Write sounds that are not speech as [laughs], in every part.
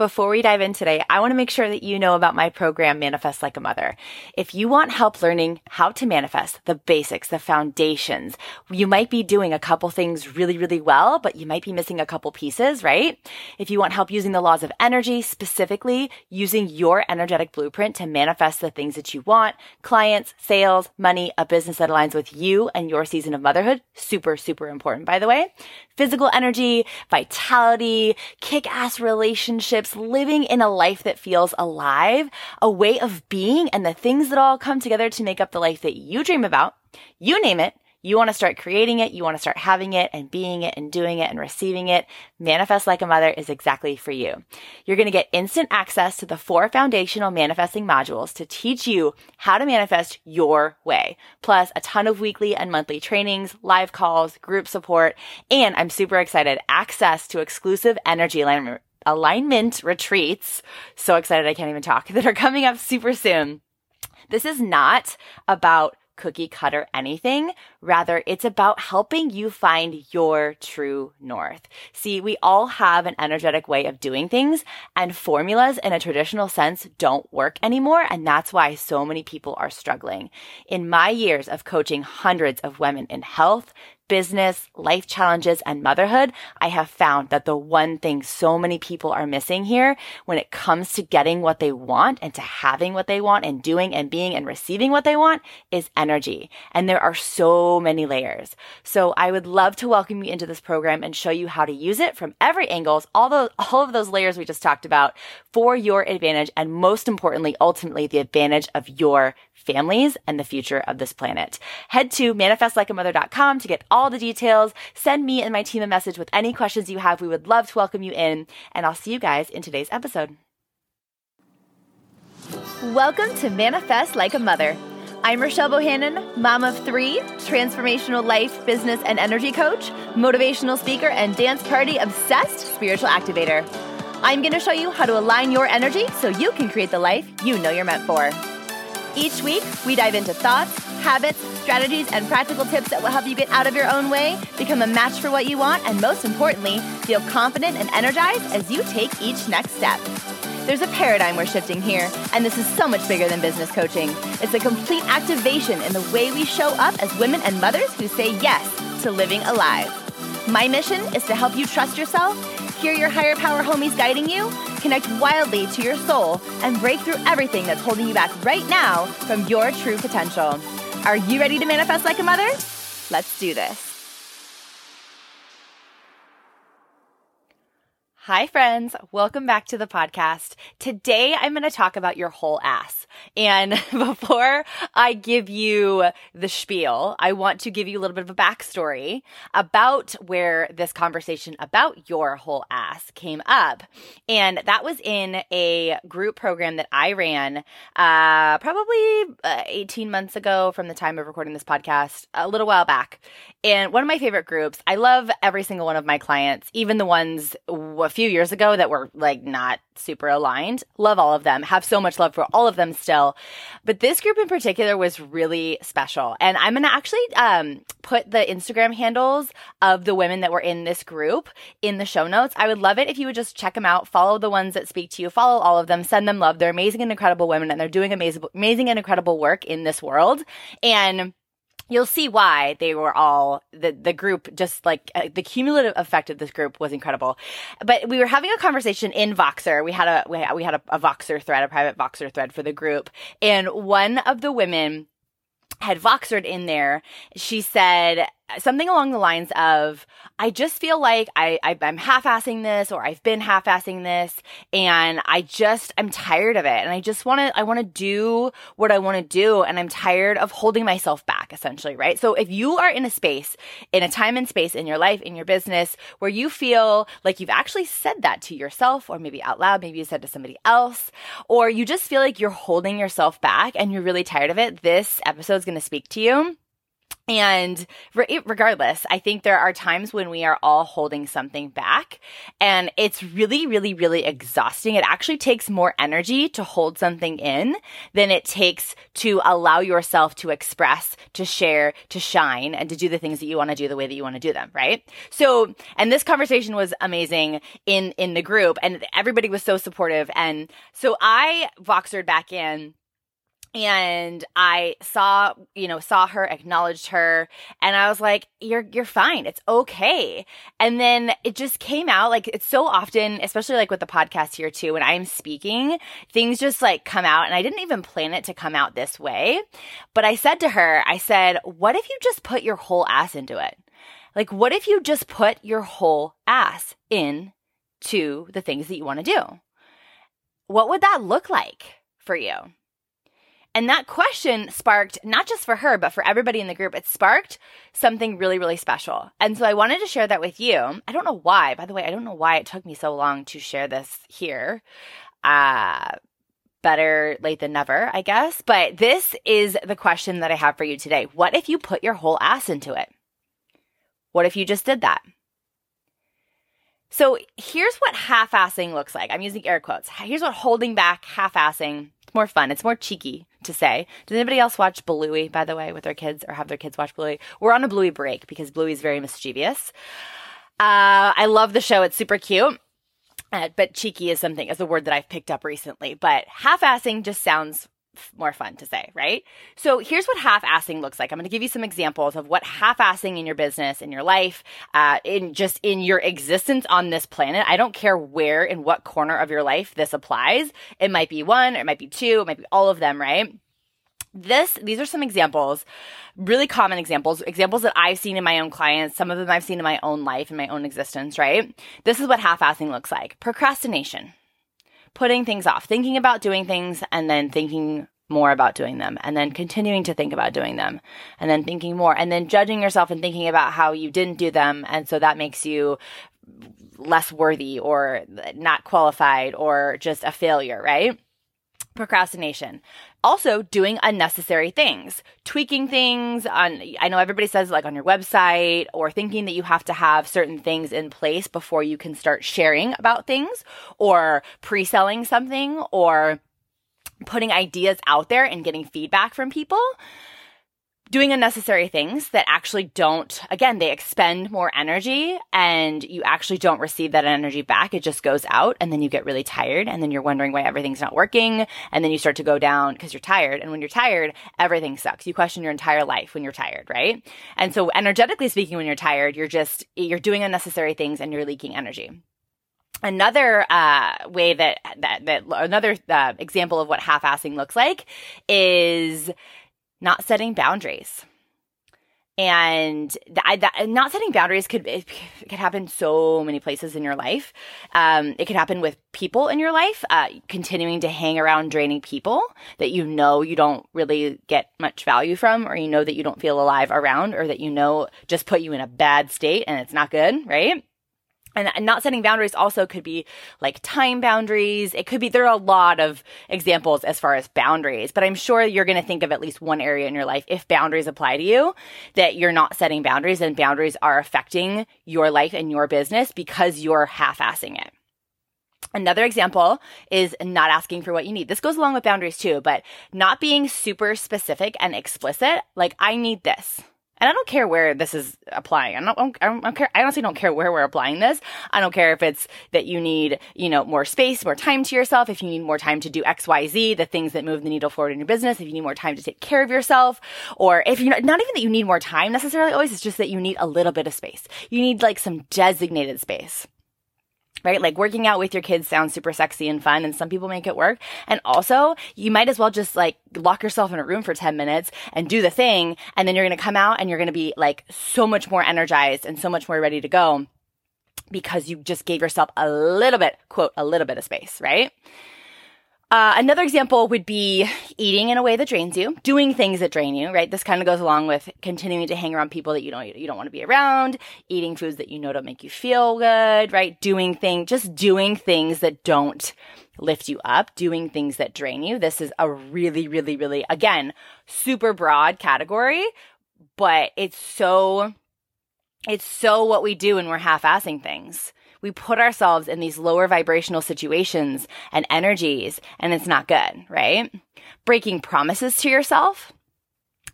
Before we dive in today, I want to make sure that you know about my program, Manifest Like a Mother. If you want help learning how to manifest the basics, the foundations, you might be doing a couple things really, really well, but you might be missing a couple pieces, right? If you want help using the laws of energy, specifically using your energetic blueprint to manifest the things that you want, clients, sales, money, a business that aligns with you and your season of motherhood, super, super important, by the way. Physical energy, vitality, kick ass relationships, living in a life that feels alive, a way of being, and the things that all come together to make up the life that you dream about. You name it. You want to start creating it. You want to start having it and being it and doing it and receiving it. Manifest Like a Mother is exactly for you. You're going to get instant access to the four foundational manifesting modules to teach you how to manifest your way, plus a ton of weekly and monthly trainings, live calls, group support, and I'm super excited, access to exclusive energy alignment alignment retreats. So excited I can't even talk [laughs] that are coming up super soon. This is not about cookie cutter anything. Rather, it's about helping you find your true north. See, we all have an energetic way of doing things and formulas in a traditional sense don't work anymore. And that's why so many people are struggling. In my years of coaching hundreds of women in health, business, life challenges, and motherhood, I have found that the one thing so many people are missing here when it comes to getting what they want and to having what they want and doing and being and receiving what they want is energy. And there are so many layers. So I would love to welcome you into this program and show you how to use it from every angles, all those, all of those layers we just talked about for your advantage. And most importantly, ultimately the advantage of your families and the future of this planet. Head to manifestlikeamother.com to get all the details. Send me and my team a message with any questions you have. We would love to welcome you in, and I'll see you guys in today's episode. Welcome to Manifest Like a Mother. I'm Rochelle Bohannon, mom of three, transformational life, business, and energy coach, motivational speaker, and dance party obsessed spiritual activator. I'm going to show you how to align your energy so you can create the life you know you're meant for. Each week, we dive into thoughts, habits, strategies, and practical tips that will help you get out of your own way, become a match for what you want, and most importantly, feel confident and energized as you take each next step. There's a paradigm we're shifting here, and this is so much bigger than business coaching. It's a complete activation in the way we show up as women and mothers who say yes to living alive. My mission is to help you trust yourself Hear your higher power homies guiding you, connect wildly to your soul, and break through everything that's holding you back right now from your true potential. Are you ready to manifest like a mother? Let's do this. Hi, friends. Welcome back to the podcast. Today, I'm going to talk about your whole ass. And [laughs] before I give you the spiel, I want to give you a little bit of a backstory about where this conversation about your whole ass came up. And that was in a group program that I ran, uh, probably uh, 18 months ago from the time of recording this podcast, a little while back. And one of my favorite groups, I love every single one of my clients, even the ones a few years ago that were like not super aligned. Love all of them. Have so much love for all of them still. But this group in particular was really special. And I'm going to actually um, put the Instagram handles of the women that were in this group in the show notes. I would love it if you would just check them out, follow the ones that speak to you, follow all of them, send them love. They're amazing and incredible women and they're doing amazing, amazing and incredible work in this world. And you'll see why they were all the the group just like uh, the cumulative effect of this group was incredible. But we were having a conversation in voxer. We had a we had, we had a, a voxer thread a private voxer thread for the group. And one of the women had voxered in there. She said something along the lines of i just feel like I, I am half-assing this or i've been half-assing this and i just i'm tired of it. And i just want to i want to do what i want to do and i'm tired of holding myself back essentially right? So if you are in a space in a time and space in your life in your business where you feel like you've actually said that to yourself or maybe out loud maybe you said to somebody else or you just feel like you're holding yourself back and you're really tired of it this episode is going to speak to you And regardless, I think there are times when we are all holding something back and it's really, really, really exhausting. It actually takes more energy to hold something in than it takes to allow yourself to express, to share, to shine and to do the things that you want to do the way that you want to do them. Right. So, and this conversation was amazing in, in the group and everybody was so supportive. And so I Voxered back in and I saw, you know, saw her, acknowledged her, and I was like, "You're you're fine. It's okay." And then it just came out like it's so often, especially like with the podcast here too, when I'm speaking, things just like come out, and I didn't even plan it to come out this way. But I said to her, I said, "What if you just put your whole ass into it? Like, what if you just put your whole ass in to the things that you want to do? What would that look like for you?" And that question sparked, not just for her, but for everybody in the group, it sparked something really, really special. And so I wanted to share that with you. I don't know why. By the way, I don't know why it took me so long to share this here. Uh, better late than never, I guess. But this is the question that I have for you today. What if you put your whole ass into it? What if you just did that? So here's what half assing looks like. I'm using air quotes. Here's what holding back, half assing. It's more fun. It's more cheeky to say. Does anybody else watch Bluey, by the way, with their kids or have their kids watch Bluey? We're on a Bluey break because Bluey is very mischievous. Uh, I love the show. It's super cute. Uh, but cheeky is something, is a word that I've picked up recently. But half assing just sounds more fun to say, right? So here's what half-assing looks like. I'm going to give you some examples of what half-assing in your business, in your life, uh, in just in your existence on this planet. I don't care where, in what corner of your life this applies. It might be one, it might be two, it might be all of them, right? This, these are some examples, really common examples, examples that I've seen in my own clients. Some of them I've seen in my own life, in my own existence, right? This is what half-assing looks like. Procrastination putting things off, thinking about doing things and then thinking more about doing them and then continuing to think about doing them and then thinking more and then judging yourself and thinking about how you didn't do them. And so that makes you less worthy or not qualified or just a failure, right? procrastination. Also, doing unnecessary things, tweaking things on, I know everybody says like on your website or thinking that you have to have certain things in place before you can start sharing about things or pre selling something or putting ideas out there and getting feedback from people doing unnecessary things that actually don't, again, they expend more energy and you actually don't receive that energy back. It just goes out and then you get really tired and then you're wondering why everything's not working. And then you start to go down because you're tired. And when you're tired, everything sucks. You question your entire life when you're tired, right? And so energetically speaking, when you're tired, you're just, you're doing unnecessary things and you're leaking energy. Another uh, way that, that, that another uh, example of what half-assing looks like is not setting boundaries. And that, that, not setting boundaries could it [laughs] could happen so many places in your life. Um, it could happen with people in your life, uh, continuing to hang around draining people that you know you don't really get much value from, or you know that you don't feel alive around, or that you know just put you in a bad state and it's not good, right? And not setting boundaries also could be like time boundaries. It could be, there are a lot of examples as far as boundaries, but I'm sure you're going to think of at least one area in your life if boundaries apply to you that you're not setting boundaries and boundaries are affecting your life and your business because you're half-assing it. Another example is not asking for what you need. This goes along with boundaries too, but not being super specific and explicit. Like, I need this. And I don't care where this is applying. I don't, I don't, care. I honestly don't care where we're applying this. I don't care if it's that you need, you know, more space, more time to yourself. If you need more time to do X, Y, Z, the things that move the needle forward in your business. If you need more time to take care of yourself, or if you're not, not even that you need more time necessarily always, it's just that you need a little bit of space. You need like some designated space right? Like working out with your kids sounds super sexy and fun and some people make it work. And also you might as well just like lock yourself in a room for 10 minutes and do the thing. And then you're going to come out and you're going to be like so much more energized and so much more ready to go because you just gave yourself a little bit, quote, a little bit of space, right? Uh, another example would be eating in a way that drains you, doing things that drain you, right? This kind of goes along with continuing to hang around people that you don't you don't want to be around, eating foods that you know don't make you feel good, right? Doing things, just doing things that don't lift you up, doing things that drain you. This is a really, really, really, again, super broad category, but it's so, it's so what we do when we're half-assing things. We put ourselves in these lower vibrational situations and energies, and it's not good, right? Breaking promises to yourself,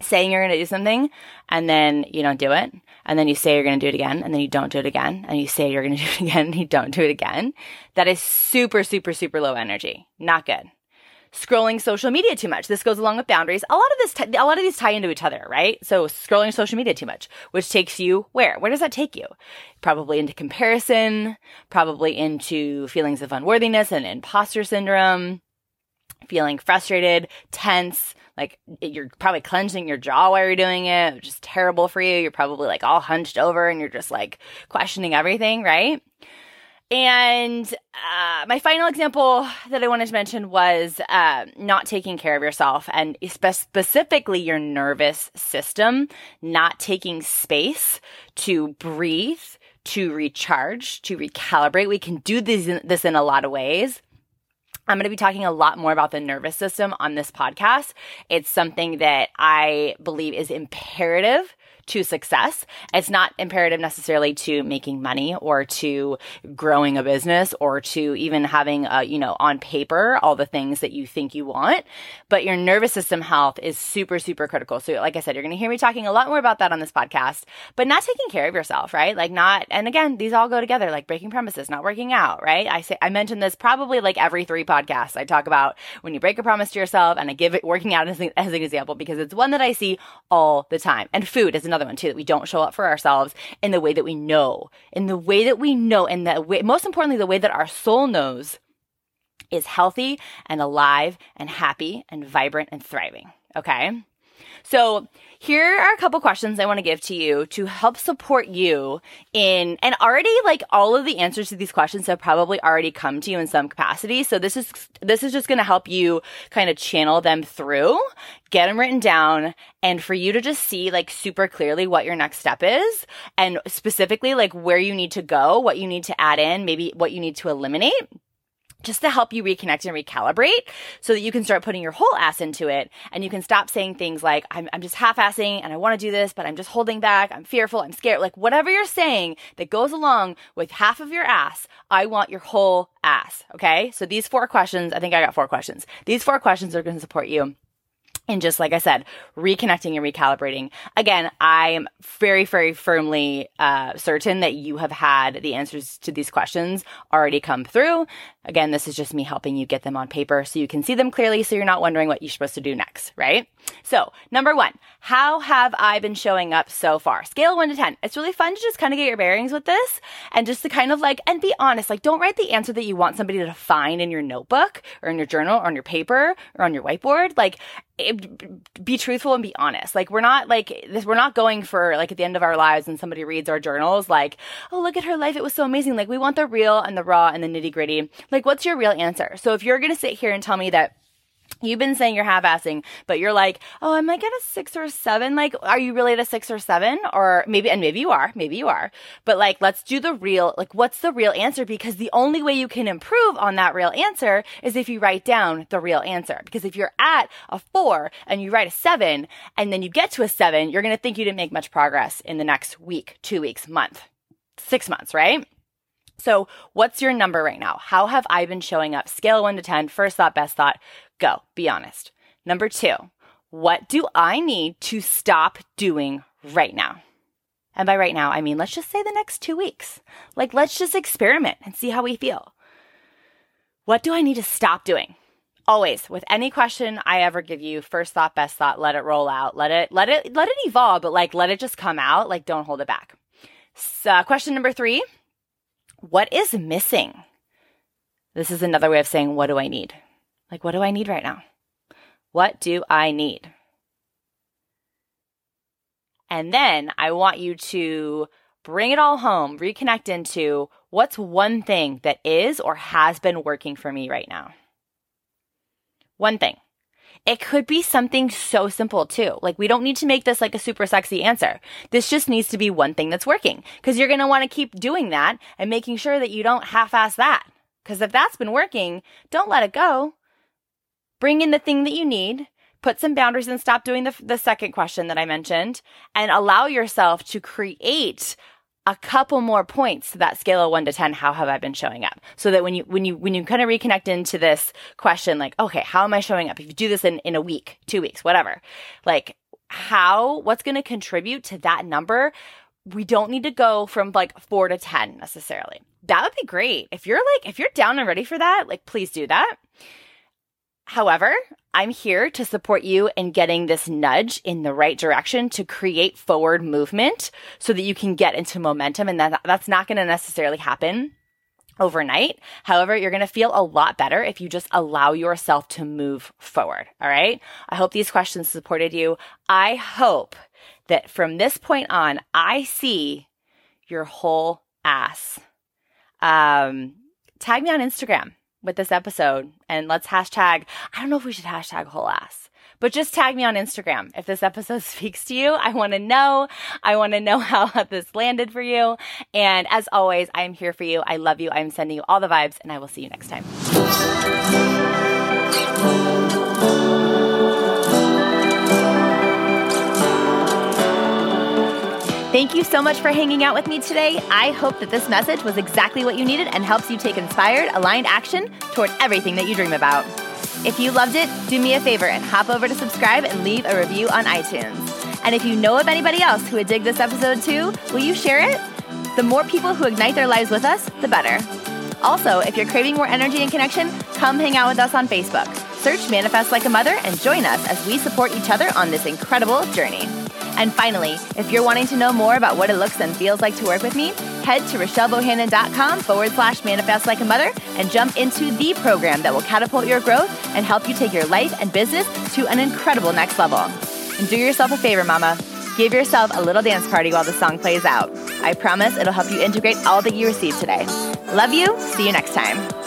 saying you're going to do something, and then you don't do it. And then you say you're going to do it again, and then you don't do it again, and you say you're going [laughs] to do it again, and you don't do it again. That is super, super, super low energy. Not good scrolling social media too much. This goes along with boundaries. A lot of this, t- a lot of these tie into each other, right? So scrolling social media too much, which takes you where? Where does that take you? Probably into comparison, probably into feelings of unworthiness and imposter syndrome, feeling frustrated, tense, like you're probably clenching your jaw while you're doing it, which is terrible for you. You're probably like all hunched over and you're just like questioning everything, right? And uh, my final example that I wanted to mention was uh, not taking care of yourself and spe- specifically your nervous system, not taking space to breathe, to recharge, to recalibrate. We can do this in, this in a lot of ways. I'm going to be talking a lot more about the nervous system on this podcast. It's something that I believe is imperative to success. It's not imperative necessarily to making money or to growing a business or to even having, a, you know, on paper, all the things that you think you want. But your nervous system health is super, super critical. So, like I said, you're going to hear me talking a lot more about that on this podcast, but not taking care of yourself, right? Like not, and again, these all go together, like breaking promises, not working out, right? I say, I mentioned this probably like every three podcasts. I talk about when you break a promise to yourself and I give it working out as, as an example because it's one that I see all the time. And food is another one too, that we don't show up for ourselves in the way that we know, in the way that we know, and the way, most importantly, the way that our soul knows is healthy and alive and happy and vibrant and thriving. Okay. So here are a couple questions I want to give to you to help support you in, and already like all of the answers to these questions have probably already come to you in some capacity. So this is, this is just going to help you kind of channel them through, get them written down, and for you to just see like super clearly what your next step is and specifically like where you need to go, what you need to add in, maybe what you need to eliminate just to help you reconnect and recalibrate so that you can start putting your whole ass into it and you can stop saying things like, I'm, I'm just half assing and I want to do this, but I'm just holding back. I'm fearful. I'm scared. Like whatever you're saying that goes along with half of your ass, I want your whole ass. Okay. So these four questions, I think I got four questions. These four questions are going to support you and just like I said, reconnecting and recalibrating. Again, I'm very, very firmly uh, certain that you have had the answers to these questions already come through. Again, this is just me helping you get them on paper so you can see them clearly so you're not wondering what you're supposed to do next, right? So, number one, how have I been showing up so far? Scale one to 10. It's really fun to just kind of get your bearings with this and just to kind of like, and be honest. Like, don't write the answer that you want somebody to find in your notebook or in your journal or on your paper or on your whiteboard. Like, eh, it, be truthful and be honest. Like, we're not like this, we're not going for like at the end of our lives and somebody reads our journals, like, oh, look at her life. It was so amazing. Like, we want the real and the raw and the nitty gritty. Like, what's your real answer? So if you're going to sit here and tell me that You've been saying you're half assing, but you're like, oh, I might get a six or seven. Like, are you really at a six or seven? Or maybe, and maybe you are, maybe you are. But like, let's do the real, like, what's the real answer? Because the only way you can improve on that real answer is if you write down the real answer. Because if you're at a four and you write a seven and then you get to a seven, you're going to think you didn't make much progress in the next week, two weeks, month, six months, right? So, what's your number right now? How have I been showing up? Scale one to 10, first thought, best thought. Go, be honest. Number two, what do I need to stop doing right now? And by right now, I mean, let's just say the next two weeks. Like, let's just experiment and see how we feel. What do I need to stop doing? Always, with any question I ever give you, first thought, best thought, let it roll out. Let it, let it, let it evolve, but like, let it just come out. Like, don't hold it back. So, uh, question number three what is missing? This is another way of saying, what do I need? Like, what do I need right now? What do I need? And then I want you to bring it all home, reconnect into what's one thing that is or has been working for me right now. One thing. It could be something so simple too. Like we don't need to make this like a super sexy answer. This just needs to be one thing that's working because you're going to want to keep doing that and making sure that you don't half-ass that. Because if that's been working, don't let it go. Bring in the thing that you need, put some boundaries and stop doing the, the second question that I mentioned and allow yourself to create a couple more points to that scale of one to 10. How have I been showing up? So that when you, when you, when you kind of reconnect into this question, like, okay, how am I showing up? If you do this in, in a week, two weeks, whatever, like how, what's going to contribute to that number? We don't need to go from like four to 10 necessarily. That would be great. If you're like, if you're down and ready for that, like, please do that. However, I'm here to support you in getting this nudge in the right direction to create forward movement so that you can get into momentum. And that, that's not going to necessarily happen overnight. However, you're going to feel a lot better if you just allow yourself to move forward. All right. I hope these questions supported you. I hope that from this point on, I see your whole ass. Um, tag me on Instagram with this episode and let's hashtag, I don't know if we should hashtag whole ass, but just tag me on Instagram. If this episode [laughs] speaks to you, I want to know. I want to know [laughs] how this landed for you. And as always, I am here for you. I love you. I'm sending you all the vibes and I will see you next time. Thank you so much for hanging out with me today. I hope that this message was exactly what you needed and helps you take inspired, aligned action toward everything that you dream about. If you loved it, do me a favor and hop over to subscribe and leave a review on iTunes. And if you know of anybody else who would dig this episode too, will you share it? The more people who ignite their lives with us, the better. Also, if you're craving more energy and connection, come hang out with us on Facebook. Search Manifest Like a Mother and join us as we support each other on this incredible journey. And finally, if you're wanting to know more about what it looks and feels like to work with me, head to RochelleBohannon.com forward slash manifest like a mother and jump into the program that will catapult your growth and help you take your life and business to an incredible next level. And do yourself a favor, mama. Give yourself a little dance party while the song plays out. I promise it'll help you integrate all that you received today. Love you. See you next time.